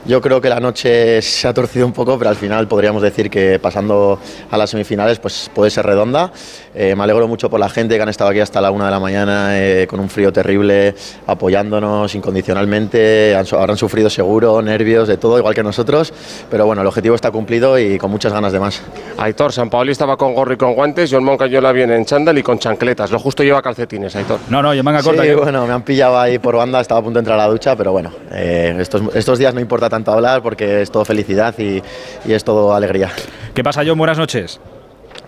Yo creo que la noche se ha torcido un poco, pero al final podríamos decir que pasando a las semifinales pues puede ser redonda. Eh, me alegro mucho por la gente que han estado aquí hasta la una de la mañana eh, con un frío terrible, apoyándonos incondicionalmente, han, habrán sufrido seguro, nervios, de todo, igual que nosotros, pero bueno, el objetivo está cumplido y con muchas ganas de más. Aitor, San Paoli estaba con gorro y con guantes, John Moncayola viene en chándal y con chancletas, lo justo lleva calcetines, Aitor. No, no, yo manga corta. Sí, bueno, me han pillado ahí por banda, estaba a punto de entrar a la ducha, pero bueno, eh, estos, estos días no importa tanto hablar porque es todo felicidad y, y es todo alegría. ¿Qué pasa, John? Buenas noches.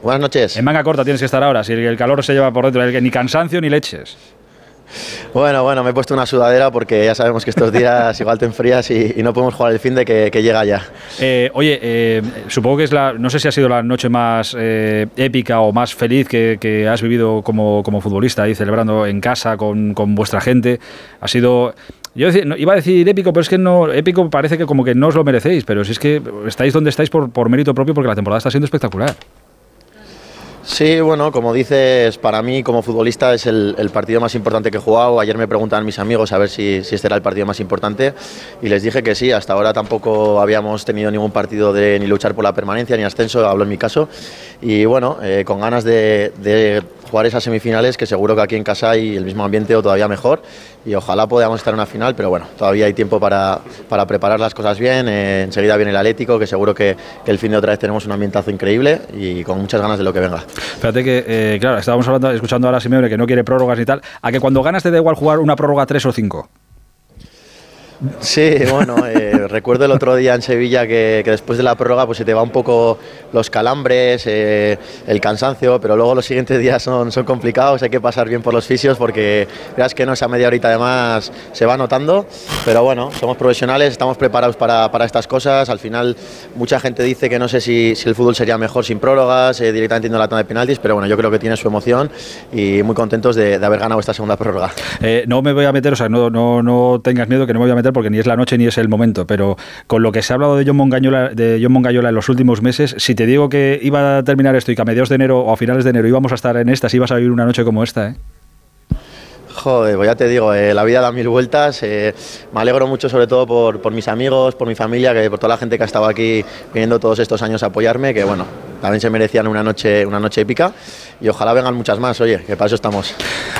Buenas noches. En manga corta tienes que estar ahora, si el calor se lleva por dentro, ni cansancio ni leches. Bueno, bueno, me he puesto una sudadera porque ya sabemos que estos días igual te enfrías y, y no podemos jugar el fin de que, que llega ya. Eh, oye, eh, supongo que es la, no sé si ha sido la noche más eh, épica o más feliz que, que has vivido como, como, futbolista ahí celebrando en casa con, con vuestra gente. Ha sido yo iba a decir épico, pero es que no, épico parece que como que no os lo merecéis, pero si es que estáis donde estáis por, por mérito propio porque la temporada está siendo espectacular. Sí, bueno, como dices, para mí como futbolista es el, partido más importante que he jugado. Ayer me preguntan mis amigos a ver si, si, este era el partido más importante y les dije que sí. Hasta ahora tampoco habíamos tenido ningún partido de ni luchar por la permanencia ni ascenso, hablo en mi caso. Y bueno, eh, con ganas de, de jugar esas semifinales que seguro que aquí en casa hay el mismo ambiente o todavía mejor y ojalá podamos estar en una final, pero bueno, todavía hay tiempo para, para preparar las cosas bien. Eh, enseguida viene el Atlético, que seguro que, el fin de otra vez tenemos un ambientazo increíble y con muchas ganas de lo que venga. Fíjate que, eh, claro, estábamos hablando, escuchando ahora a Simeone que no quiere prórrogas y tal, a que cuando ganas te da igual jugar una prórroga 3 o 5. Sí, bueno, eh, recuerdo el otro día en Sevilla que, que, después de la prórroga pues se te va un poco los calambres, eh, el cansancio, pero luego los siguientes días son, son complicados, hay que pasar bien por los fisios porque veas que no esa media horita además se va notando, pero bueno, somos profesionales, estamos preparados para, para estas cosas, al final mucha gente dice que no sé si, si el fútbol sería mejor sin prórrogas, eh, directamente yendo la tanda de penaltis, pero bueno, yo creo que tiene su emoción y muy contentos de, de haber ganado esta segunda prórroga. no me voy a meter, o sea, no, no, no tengas miedo que no me voy a meter porque ni es la noche ni es el momento, pero con lo que se ha hablado de John Mongayola, de John en los últimos meses, si te digo que iba a terminar esto y que a mediados de enero o a finales de enero íbamos a estar en esta, si ibas a vivir una noche como esta, ¿eh? Joder, pues ya te digo, eh, la vida da mil vueltas. Eh, me alegro mucho, sobre todo por, por, mis amigos, por mi familia, que por toda la gente que ha estado aquí viniendo todos estos años a apoyarme, que bueno, también se merecían una noche, una noche épica. Y ojalá vengan muchas más, oye, que para eso estamos.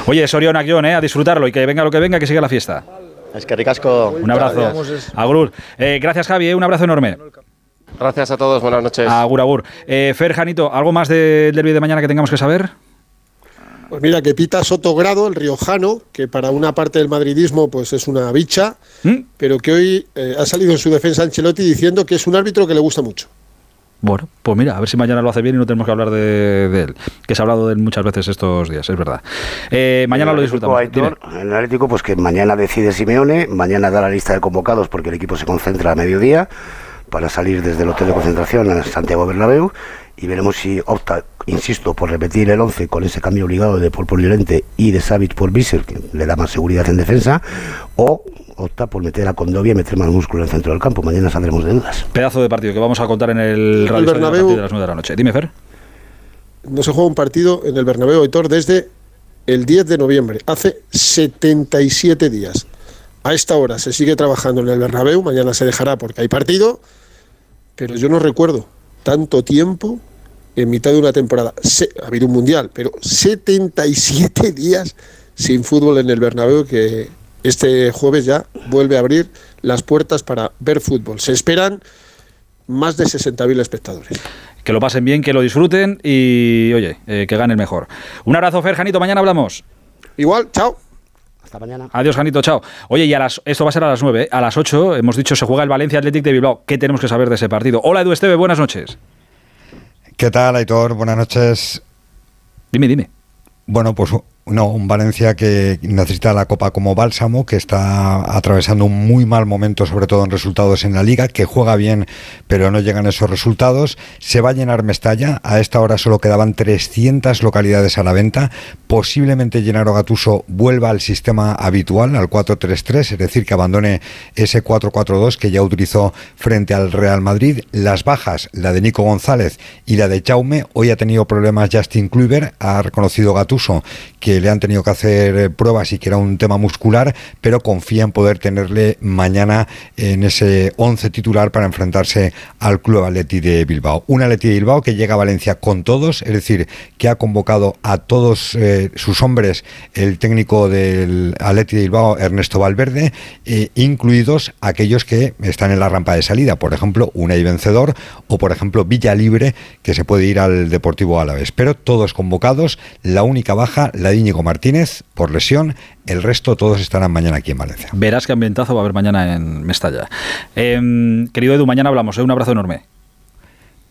Oye, Soriona John, eh, a disfrutarlo y que venga lo que venga, que siga la fiesta. Es que ricasco. Un abrazo. Agur. Eh, gracias, Javi. un abrazo enorme. Gracias a todos. Buenas noches. Agur, agur. Eh, Fer, Janito, ¿algo más del derbi de mañana que tengamos que saber? Pues mira, que Pita Sotogrado, el riojano, que para una parte del madridismo pues es una bicha, ¿Mm? pero que hoy eh, ha salido en su defensa Ancelotti diciendo que es un árbitro que le gusta mucho. Bueno, pues mira, a ver si mañana lo hace bien y no tenemos que hablar de, de él, que se ha hablado de él muchas veces estos días, es verdad. Eh, mañana lo disfrutamos. Aitor, el Atlético, pues que mañana decide Simeone, mañana da la lista de convocados porque el equipo se concentra a mediodía para salir desde el hotel de concentración a Santiago Bernabéu y veremos si opta, insisto, por repetir el 11 con ese cambio obligado de Paul por Llorente y de Savic por Visser, que le da más seguridad en defensa, o opta por meter a Condovia y meter más músculo en el centro del campo. Mañana saldremos de dudas. Pedazo de partido que vamos a contar en el, el Radio Bernabéu, de las 9 de la noche. Dime, Fer. No se juega un partido en el Bernabéu, Héctor, desde el 10 de noviembre, hace 77 días. A esta hora se sigue trabajando en el Bernabéu, mañana se dejará porque hay partido, pero yo no recuerdo tanto tiempo en mitad de una temporada. Se, ha habido un mundial, pero 77 días sin fútbol en el Bernabéu que este jueves ya vuelve a abrir las puertas para ver fútbol. Se esperan más de 60.000 espectadores. Que lo pasen bien, que lo disfruten y, oye, eh, que ganen mejor. Un abrazo, Fer, Janito, mañana hablamos. Igual, chao. Hasta mañana. Adiós, Janito, chao. Oye, y a las, esto va a ser a las 9. ¿eh? A las 8, hemos dicho, se juega el Valencia Athletic de Bilbao. ¿Qué tenemos que saber de ese partido? Hola, Edu Esteve, buenas noches. ¿Qué tal, Aitor? Buenas noches. Dime, dime. Bueno, pues No, un Valencia que necesita la Copa como bálsamo, que está atravesando un muy mal momento, sobre todo en resultados en la liga, que juega bien, pero no llegan esos resultados. Se va a llenar Mestalla. A esta hora solo quedaban 300 localidades a la venta. Posiblemente Llenaro Gatuso vuelva al sistema habitual, al 4-3-3, es decir, que abandone ese 4-4-2 que ya utilizó frente al Real Madrid. Las bajas, la de Nico González y la de Chaume. Hoy ha tenido problemas Justin Kluivert, ha reconocido Gatuso que le han tenido que hacer eh, pruebas y que era un tema muscular, pero confía en poder tenerle mañana en ese 11 titular para enfrentarse al Club Atleti de Bilbao. Un Atleti de Bilbao que llega a Valencia con todos, es decir, que ha convocado a todos eh, sus hombres el técnico del Atleti de Bilbao, Ernesto Valverde, eh, incluidos aquellos que están en la rampa de salida, por ejemplo, Unai Vencedor o por ejemplo Villa Libre, que se puede ir al Deportivo Álaves, pero todos convocados, la única baja, la de Martínez por lesión. El resto todos estarán mañana aquí en Valencia. Verás qué ambientazo va a haber mañana en Mestalla. Em, querido Edu, mañana hablamos. ¿eh? Un abrazo enorme.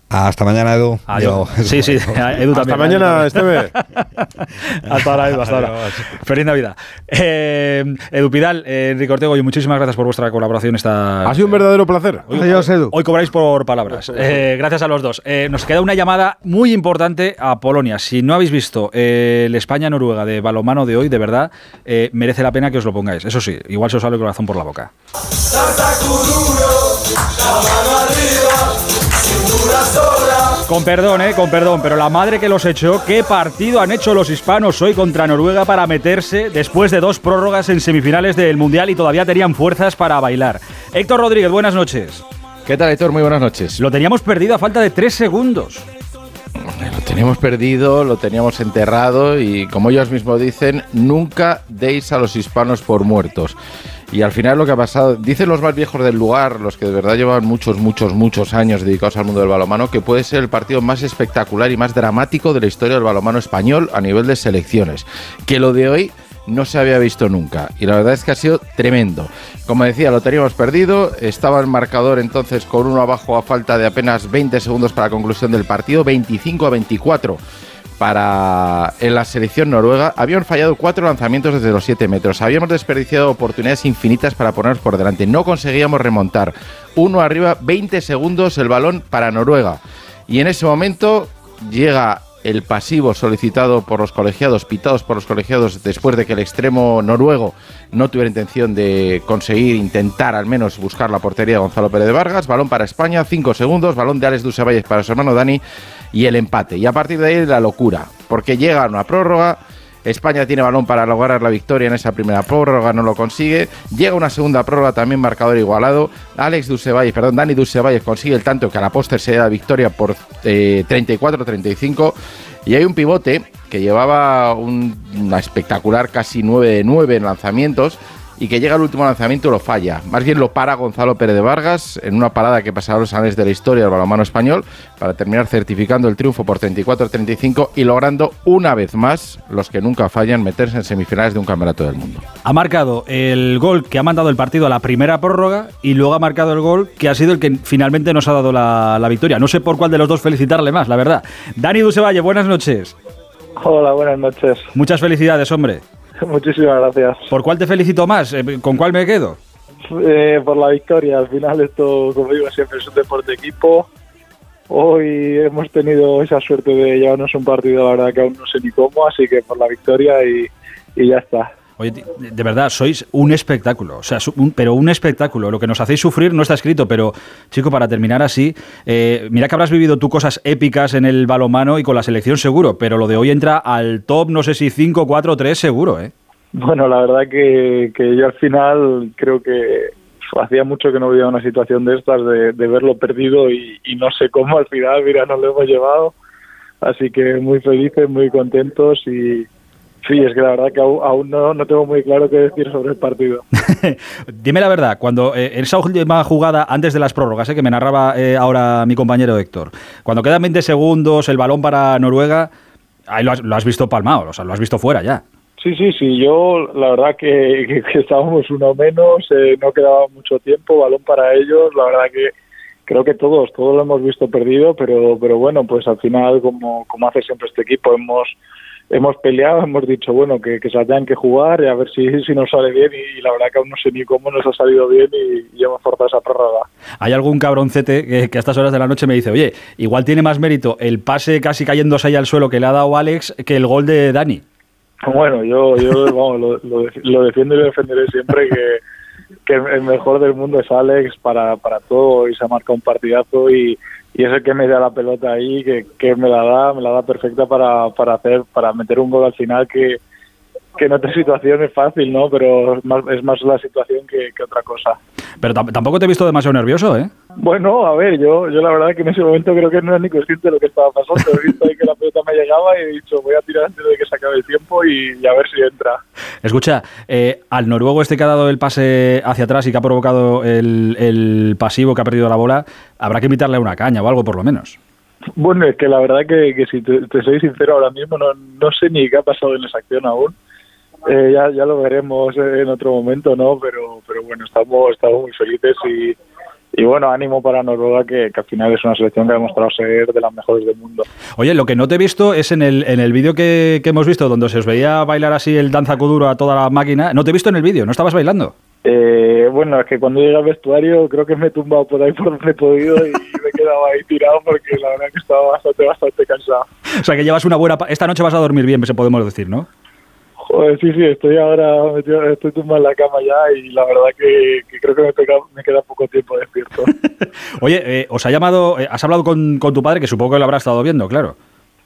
Hasta mañana, Edu. Adiós. Sí, sí, Edu también. Hasta mañana, Esteve. hasta ahora, Edu, hasta ahora. Feliz Navidad. Eh, Edu Pidal, eh, Enrique Ortego, y muchísimas gracias por vuestra colaboración. Esta, ha sido un verdadero placer. Hoy, Adiós, Edu. Hoy cobráis por palabras. Eh, gracias a los dos. Eh, nos queda una llamada muy importante a Polonia. Si no habéis visto el España-Noruega de balomano de hoy, de verdad, merece la pena que os lo pongáis. Eso sí, igual se os sale el corazón por la boca. Con perdón, eh, con perdón, pero la madre que los echó, ¿qué partido han hecho los hispanos hoy contra Noruega para meterse después de dos prórrogas en semifinales del Mundial y todavía tenían fuerzas para bailar? Héctor Rodríguez, buenas noches. ¿Qué tal, Héctor? Muy buenas noches. Lo teníamos perdido a falta de tres segundos. Lo teníamos perdido, lo teníamos enterrado y, como ellos mismos dicen, nunca deis a los hispanos por muertos. Y al final lo que ha pasado, dicen los más viejos del lugar, los que de verdad llevan muchos, muchos, muchos años dedicados al mundo del balomano, que puede ser el partido más espectacular y más dramático de la historia del balomano español a nivel de selecciones. Que lo de hoy no se había visto nunca. Y la verdad es que ha sido tremendo. Como decía, lo teníamos perdido. Estaba el marcador entonces con uno abajo a falta de apenas 20 segundos para la conclusión del partido, 25 a 24 para en la selección noruega. Habían fallado cuatro lanzamientos desde los 7 metros. Habíamos desperdiciado oportunidades infinitas para ponernos por delante. No conseguíamos remontar. Uno arriba, 20 segundos el balón para Noruega. Y en ese momento llega el pasivo solicitado por los colegiados, pitados por los colegiados después de que el extremo noruego no tuviera intención de conseguir, intentar al menos buscar la portería de Gonzalo Pérez de Vargas. Balón para España, 5 segundos. Balón de Alex Dusevalles para su hermano Dani y el empate. Y a partir de ahí la locura, porque llega una prórroga. España tiene balón para lograr la victoria en esa primera prórroga, no lo consigue. Llega una segunda prórroga, también marcador igualado. Alex Dusevalles, perdón, Dani Dusevalles consigue el tanto que a la póster se da victoria por 34-35. Eh, y hay un pivote que llevaba una espectacular casi 9 de 9 en lanzamientos y que llega al último lanzamiento y lo falla. Más bien lo para Gonzalo Pérez de Vargas en una parada que pasará los años de la historia del balonmano español para terminar certificando el triunfo por 34-35 y logrando una vez más los que nunca fallan meterse en semifinales de un campeonato del mundo. Ha marcado el gol que ha mandado el partido a la primera prórroga y luego ha marcado el gol que ha sido el que finalmente nos ha dado la, victoria. No sé por cuál de los dos felicitarle más, la verdad. Dani Dusevalle, buenas noches. Hola, buenas noches. Muchas felicidades, hombre. Muchísimas gracias. ¿Por cuál te felicito más? Eh, ¿Con cuál me quedo? Eh, por la victoria. Al final esto, como digo, siempre es un deporte equipo. Hoy hemos tenido esa suerte de llevarnos un partido, la verdad que aún no sé ni cómo, así que por la victoria y ya está. Oye, de verdad, sois un espectáculo, o sea, pero un espectáculo. Lo que nos hacéis sufrir no está escrito, pero, chico, para terminar así, eh, mira que habrás vivido tú cosas épicas en el balomano y con la selección seguro, pero lo de hoy entra al top, no sé si 5, 4, 3 seguro, ¿eh? Bueno, la verdad que, yo al final creo que hacía mucho que no vivía una situación de estas, de, verlo perdido y, y, no sé cómo al final, mira, nos lo hemos llevado. Así que muy felices, muy contentos y, Sí, es que la verdad que aún, no, tengo muy claro qué decir sobre el partido. Dime la verdad, cuando eh, esa última jugada, antes de las prórrogas, eh, que me narraba eh, ahora mi compañero Héctor, cuando quedan 20 segundos, el balón para Noruega, ahí lo has, visto palmado, o sea, lo has visto fuera ya. Sí, sí, sí, yo la verdad que, estábamos uno menos, no quedaba mucho tiempo, balón para ellos, la verdad que creo que todos, todos lo hemos visto perdido, pero, pero bueno, pues al final, como, como hace siempre este equipo, hemos hemos peleado, hemos dicho, bueno, que, que se hayan que jugar y a ver si, si nos sale bien y, la verdad que aún no sé ni cómo nos ha salido bien y, hemos forzado esa prórroga. Hay algún cabroncete que, que, a estas horas de la noche me dice, oye, igual tiene más mérito el pase casi cayéndose ahí al suelo que le ha dado Alex que el gol de Dani. Bueno, yo, yo vamos, lo, lo, defiendo y lo defenderé siempre que, que el mejor del mundo es Alex para, para todo y se ha marcado un partidazo y, y es que me da la pelota ahí, que, que me la da, me la da perfecta para, para hacer, para meter un gol al final que, que en otra situación es fácil, ¿no? Pero es más, es más la situación que, que otra cosa. Pero tampoco te he visto demasiado nervioso, ¿eh? Bueno, a ver, yo, yo la verdad que en ese momento creo que no era ni consciente de lo que estaba pasando. He visto ahí que la pelota me llegaba y he dicho, voy a tirar antes de que se acabe el tiempo y, a ver si entra. Escucha, eh, al noruego este que ha dado el pase hacia atrás y que ha provocado el, el pasivo que ha perdido la bola, habrá que invitarle a una caña o algo por lo menos. Bueno, es que la verdad que, que si te, te, soy sincero ahora mismo no, no sé ni qué ha pasado en esa acción aún. Eh, ya, ya lo veremos en otro momento, ¿no? Pero, pero bueno, estamos, estamos muy felices y, y bueno, ánimo para Noruega, que, que, al final es una selección que ha demostrado ser de las mejores del mundo. Oye, lo que no te he visto es en el, en el vídeo que, que hemos visto, donde se os veía bailar así el danza kuduro a toda la máquina. No te he visto en el vídeo, ¿no estabas bailando? Eh, bueno, es que cuando llegué al vestuario creo que me he tumbado por ahí por donde he podido y me he quedado ahí tirado porque la verdad que estaba bastante, bastante cansado. O sea que llevas una buena... Esta noche vas a dormir bien, se podemos decir, ¿no? Joder, sí, sí, estoy ahora metido, estoy tumbado en la cama ya y la verdad que, que creo que me, pega, me, queda poco tiempo despierto. Oye, eh, ¿os ha llamado, eh, has hablado con, con, tu padre, que supongo que lo habrá estado viendo, claro?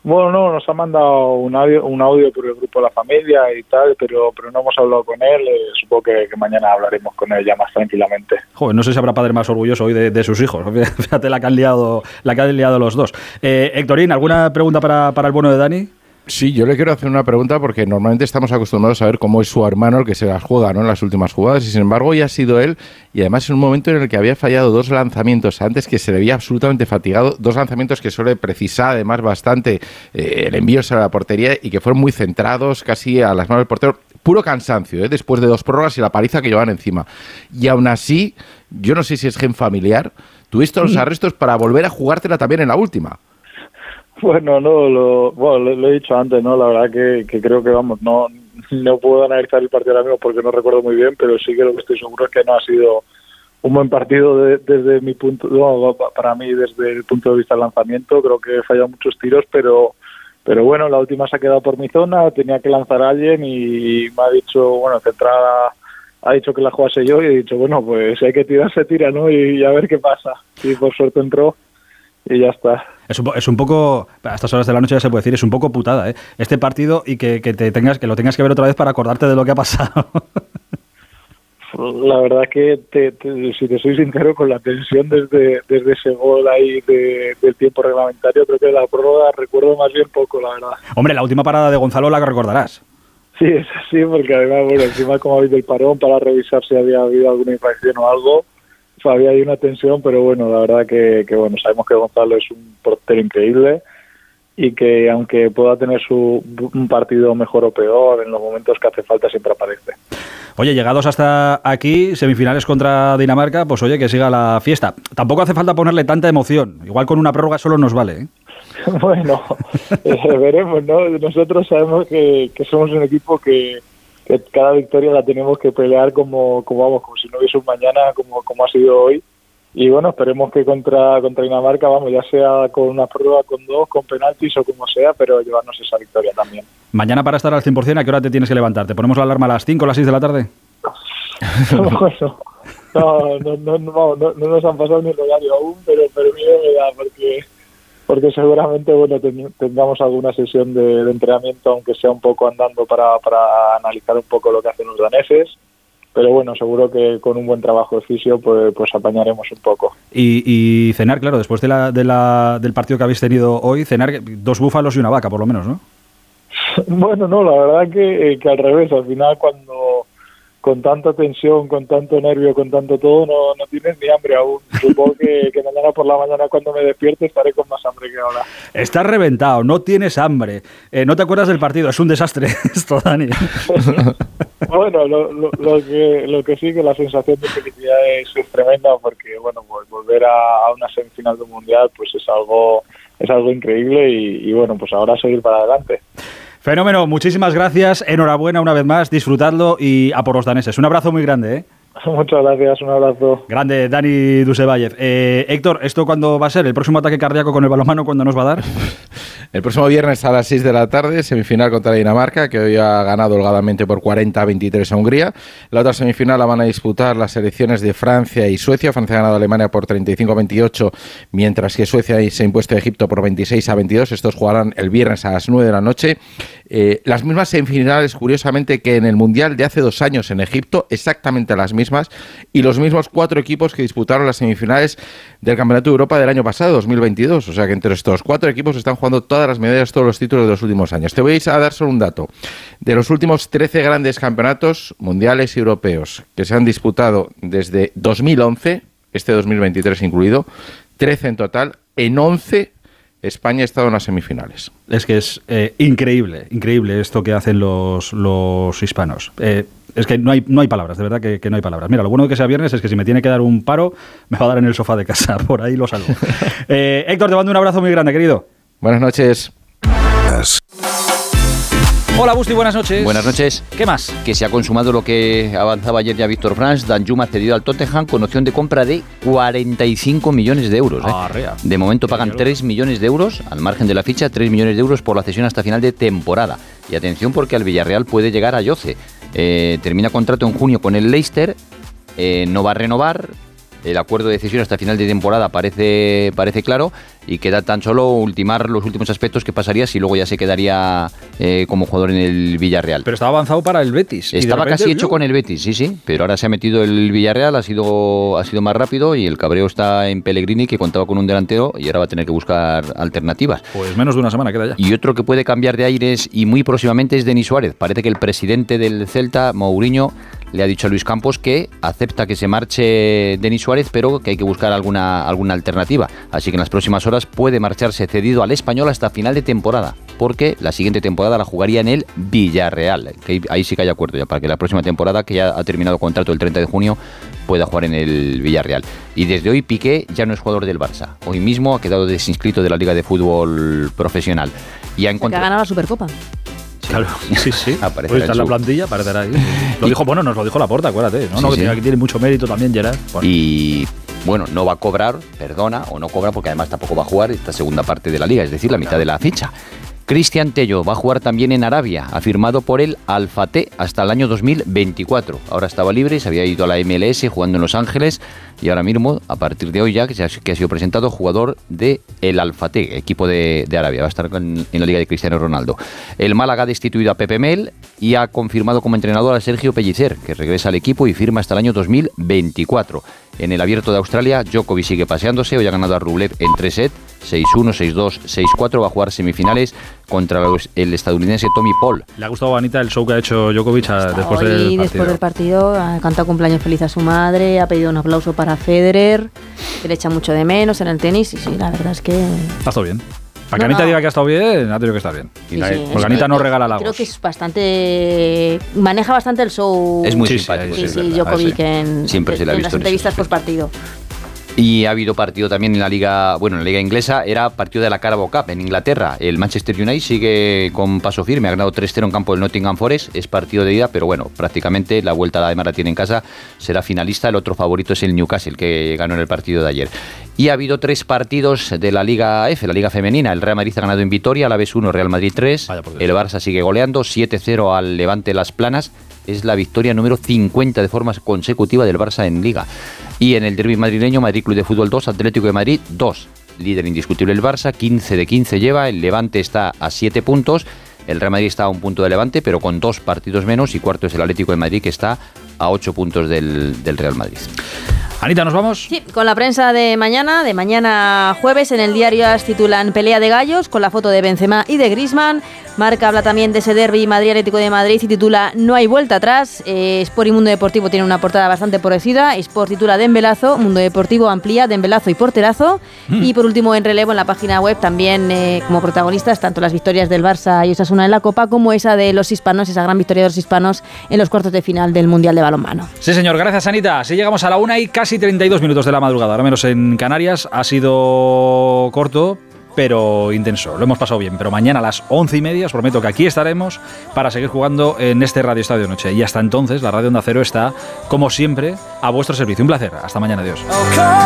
Bueno, no, nos ha mandado un audio, un audio por el grupo de la familia y tal, pero, pero no hemos hablado con él. Eh, supongo que, que, mañana hablaremos con él ya más tranquilamente. Joder, no sé si habrá padre más orgulloso hoy de, de sus hijos. Fíjate la que han liado, la que han liado los dos. Eh, Héctorín, ¿alguna pregunta para, para el bueno de Dani? Sí, yo le quiero hacer una pregunta porque normalmente estamos acostumbrados a ver cómo es su hermano el que se las juega ¿no? en las últimas jugadas y sin embargo ya ha sido él y además en un momento en el que había fallado dos lanzamientos antes que se le veía absolutamente fatigado, dos lanzamientos que suele precisar además bastante eh, el envío a la portería y que fueron muy centrados casi a las manos del portero. Puro cansancio, ¿eh? después de dos prórrogas y la paliza que llevan encima. Y aún así, yo no sé si es gen familiar, tuviste los arrestos para volver a jugártela también en la última. Bueno, no, lo, bueno, lo, he dicho antes, ¿no? La verdad que, que, creo que, vamos, no, no puedo analizar el partido ahora mismo porque no recuerdo muy bien, pero sí que lo que estoy seguro es que no ha sido un buen partido de, desde mi punto, para mí desde el punto de vista del lanzamiento. Creo que he fallado muchos tiros, pero pero bueno, la última se ha quedado por mi zona, tenía que lanzar a alguien y me ha dicho, bueno, centrada ha dicho que la jugase yo y he dicho, bueno, pues si hay que tirar, se tira, ¿no? Y, y a ver qué pasa. Y por suerte entró y ya está. Es un, es un, poco, a estas horas de la noche ya se puede decir, es un poco putada, ¿eh? Este partido y que, que, te tengas, que lo tengas que ver otra vez para acordarte de lo que ha pasado. La verdad que, te, te, si te soy sincero, con la tensión desde, desde ese gol ahí de, del tiempo reglamentario, creo que la prórroga recuerdo más bien poco, la verdad. Hombre, la última parada de Gonzalo la recordarás. Sí, es así, porque además, bueno, encima como ha habido el parón para revisar si había habido alguna infracción o algo, había ahí una tensión, pero bueno, la verdad que, que, bueno, sabemos que Gonzalo es un portero increíble y que aunque pueda tener su, un partido mejor o peor, en los momentos que hace falta siempre aparece. Oye, llegados hasta aquí, semifinales contra Dinamarca, pues oye, que siga la fiesta. Tampoco hace falta ponerle tanta emoción, igual con una prórroga solo nos vale. ¿eh? bueno, eh, veremos, ¿no? Nosotros sabemos que, que somos un equipo que, que cada victoria la tenemos que pelear como, como vamos, como si no hubiese un mañana, como, como ha sido hoy. Y bueno, esperemos que contra, contra Dinamarca, vamos, ya sea con una prueba, con dos, con penaltis o como sea, pero llevarnos esa victoria también. Mañana para estar al 100%, ¿a qué hora te tienes que levantar? ¿Te ponemos la alarma a las 5 o las 6 de la tarde? bueno, no, no, no, no, no, no nos han pasado ni el horario aún, pero, pero miedo me da porque porque seguramente bueno tengamos alguna sesión de, de, entrenamiento, aunque sea un poco andando para, para analizar un poco lo que hacen los daneses. Pero bueno, seguro que con un buen trabajo de fisio pues, pues apañaremos un poco. Y, y cenar, claro, después de la, de la, del partido que habéis tenido hoy, cenar dos búfalos y una vaca, por lo menos, ¿no? bueno, no, la verdad que, que al revés. Al final, cuando, con tanta tensión, con tanto nervio, con tanto todo, no, no tienes ni hambre aún. Supongo que, que, mañana por la mañana cuando me despierte estaré con más hambre que ahora. Estás reventado, no tienes hambre. Eh, no te acuerdas del partido, es un desastre esto, Dani. bueno, lo, lo, lo, que, lo que sí que la sensación de felicidad es, es tremenda porque, bueno, pues volver a, a, una semifinal del Mundial pues es algo, es algo increíble y, y bueno, pues ahora seguir para adelante. Fenómeno, muchísimas gracias, enhorabuena una vez más, disfrutadlo y a por los daneses. Un abrazo muy grande, ¿eh? Muchas gracias, un abrazo. Grande, Dani Dusevayev. Eh, Héctor, ¿esto cuándo va a ser? ¿El próximo ataque cardíaco con el balonmano cuándo nos va a dar? El próximo viernes a las 6 de la tarde, semifinal contra Dinamarca, que hoy ha ganado holgadamente por 40-23 a Hungría. La otra semifinal la van a disputar las selecciones de Francia y Suecia. Francia ha ganado a Alemania por 35-28, mientras que Suecia se ha impuesto a Egipto por 26 a 22. Estos jugarán el viernes a las 9 de la noche. Eh, las mismas semifinales, curiosamente, que en el Mundial de hace dos años en Egipto, exactamente las mismas, y los mismos cuatro equipos que disputaron las semifinales del Campeonato de Europa del año pasado, 2022. O sea que entre estos cuatro equipos están jugando todas las medallas, todos los títulos de los últimos años. Te voy a dar solo un dato. De los últimos 13 grandes campeonatos mundiales y europeos que se han disputado desde 2011, este 2023 incluido, 13 en total, en 11 España ha estado en las semifinales. Es que es eh, increíble, increíble esto que hacen los, hispanos. Eh, es que no hay, no hay palabras, de verdad que, que, no hay palabras. Mira, lo bueno de que sea viernes es que si me tiene que dar un paro, me va a dar en el sofá de casa. Por ahí lo salvo. eh, Héctor, te mando un abrazo muy grande, querido. Buenas noches. Hola Busti, buenas noches. Buenas noches. ¿Qué más? Que se ha consumado lo que avanzaba ayer ya Víctor Franz. Danjuma ha cedido al Tottenham con opción de compra de 45 millones de euros. ¿eh? De momento pagan 3 millones de euros, al margen de la ficha, 3 millones de euros por la cesión hasta final de temporada. Y atención porque al Villarreal puede llegar a Yoce. Eh, termina contrato en junio con el Leicester, eh, no va a renovar, el acuerdo de cesión hasta final de temporada parece, parece claro y queda tan solo ultimar los últimos aspectos que pasaría si luego ya se quedaría eh, como jugador en el Villarreal. Pero estaba avanzado para el Betis. Estaba casi hecho con el Betis, sí, sí, pero ahora se ha metido el Villarreal, ha sido, ha sido más rápido y el cabreo está en Pellegrini que contaba con un delantero y ahora va a tener que buscar alternativas. Pues menos de una semana queda ya. Y otro que puede cambiar de aires y muy próximamente es Denis Suárez. Parece que el presidente del Celta, Mourinho, le ha dicho a Luis Campos que acepta que se marche Denis Suárez, pero que hay que buscar alguna, alguna alternativa. Así que en las próximas horas puede marcharse cedido al español hasta final de temporada, porque la siguiente temporada la jugaría en el Villarreal. Que ahí sí que hay acuerdo ya, para que la próxima temporada, que ya ha terminado contrato el 30 de junio, pueda jugar en el Villarreal. Y desde hoy Piqué ya no es jugador del Barça. Hoy mismo ha quedado desinscrito de la Liga de Fútbol Profesional. Y ha, ha ganado la Supercopa. Claro, sí, sí. Aparecerá Puede estar en la su- plantilla, aparecerá ahí. Lo dijo, bueno, nos lo dijo la porta, acuérdate. No, Sí, no, que sí. tiene- que tiene mucho mérito también, Gerard. Bueno. Y bueno, no va a cobrar, perdona, o no cobra porque además tampoco va a jugar esta segunda parte de la liga, es decir, la mitad de la ficha. Cristian Tello va a jugar también en Arabia, ha firmado por el Alfate hasta el año 2024. Ahora estaba libre, se había ido a la MLS jugando en Los Ángeles y ahora mismo, a partir de hoy ya, que, ha, que ha sido presentado jugador de el Alfate, equipo de, de Arabia, va a estar en, en la liga de Cristiano Ronaldo. El Málaga ha destituido a Pepe Mel y ha confirmado como entrenador a Sergio Pellicer, que regresa al equipo y firma hasta el año 2024. En el abierto de Australia, Djokovic sigue paseándose, hoy ha ganado a Rublev en 3 sets, 6-1, 6-2, 6-4, va a jugar semifinales contra los- el estadounidense Tommy Paul. Le ha gustado a Anita el show que ha hecho Djokovic a- después Hoy, del partido. después del partido, ha cantado cumpleaños feliz a su madre, ha pedido un aplauso para Federer, que le echa mucho de menos en el tenis. Y sí, la verdad es que. Ha estado bien. Para que No, Anita no. diga que ha estado bien, ha tenido que estar bien. Sí, sí. Porque Anita no regala Creo halagos. que es bastante. Maneja bastante el show. Es muy Sí, sí, simpático. Sí, sí. Djokovic Ah, sí. en, Siempre se le ha en visto las en entrevistas post partido. Y ha habido partido también en la liga, bueno, en la liga inglesa, era partido de la Carabao Cup en Inglaterra. El Manchester United sigue con paso firme, ha ganado 3-0 en campo del Nottingham Forest, es partido de ida, pero bueno, prácticamente la vuelta además la tiene en casa, será finalista, el otro favorito es el Newcastle, que ganó en el partido de ayer. Y ha habido tres partidos de la Liga F, la Liga Femenina. El Real Madrid ha ganado en Vitoria, la vez 1, Real Madrid 3. El Barça sigue goleando, 7-0 al Levante Las Planas. Es la victoria número 50 de forma consecutiva del Barça en Liga. Y en el derbi madrileño, Madrid Club de Fútbol 2, Atlético de Madrid 2. Líder indiscutible el Barça, 15 de 15 lleva, el Levante está a 7 puntos, el Real Madrid está a un punto de Levante, pero con dos partidos menos, y cuarto es el Atlético de Madrid, que está a 8 puntos del Real Madrid. Anita, ¿nos vamos? Sí, con la prensa de mañana, de mañana jueves, en el diario AS titulan Pelea de gallos, con la foto de Benzema y de Grisman. Marca habla también de ese derby Madrid Atlético de Madrid y titula No hay vuelta atrás. Eh, Sport y Mundo Deportivo tienen una portada bastante parecida. Sport titula Dembelazo, Mundo Deportivo amplía Dembelazo y porterazo. Mm. Y por último, en relevo en la página web también eh, como protagonistas tanto las victorias del Barça y Osasuna en la Copa como esa de los hispanos, esa gran victoria de los hispanos en los cuartos de final del Mundial de Balonmano. Sí, señor, gracias Anita. Si llegamos a la una y casi 32 minutos de la madrugada, ahora menos en Canarias, ha sido corto, pero intenso. Lo hemos pasado bien. Pero mañana a las once y media os prometo que aquí estaremos para seguir jugando en este Radio Estadio Noche. Y hasta entonces, la Radio Onda Cero está, como siempre, a vuestro servicio. Un placer. Hasta mañana. Adiós.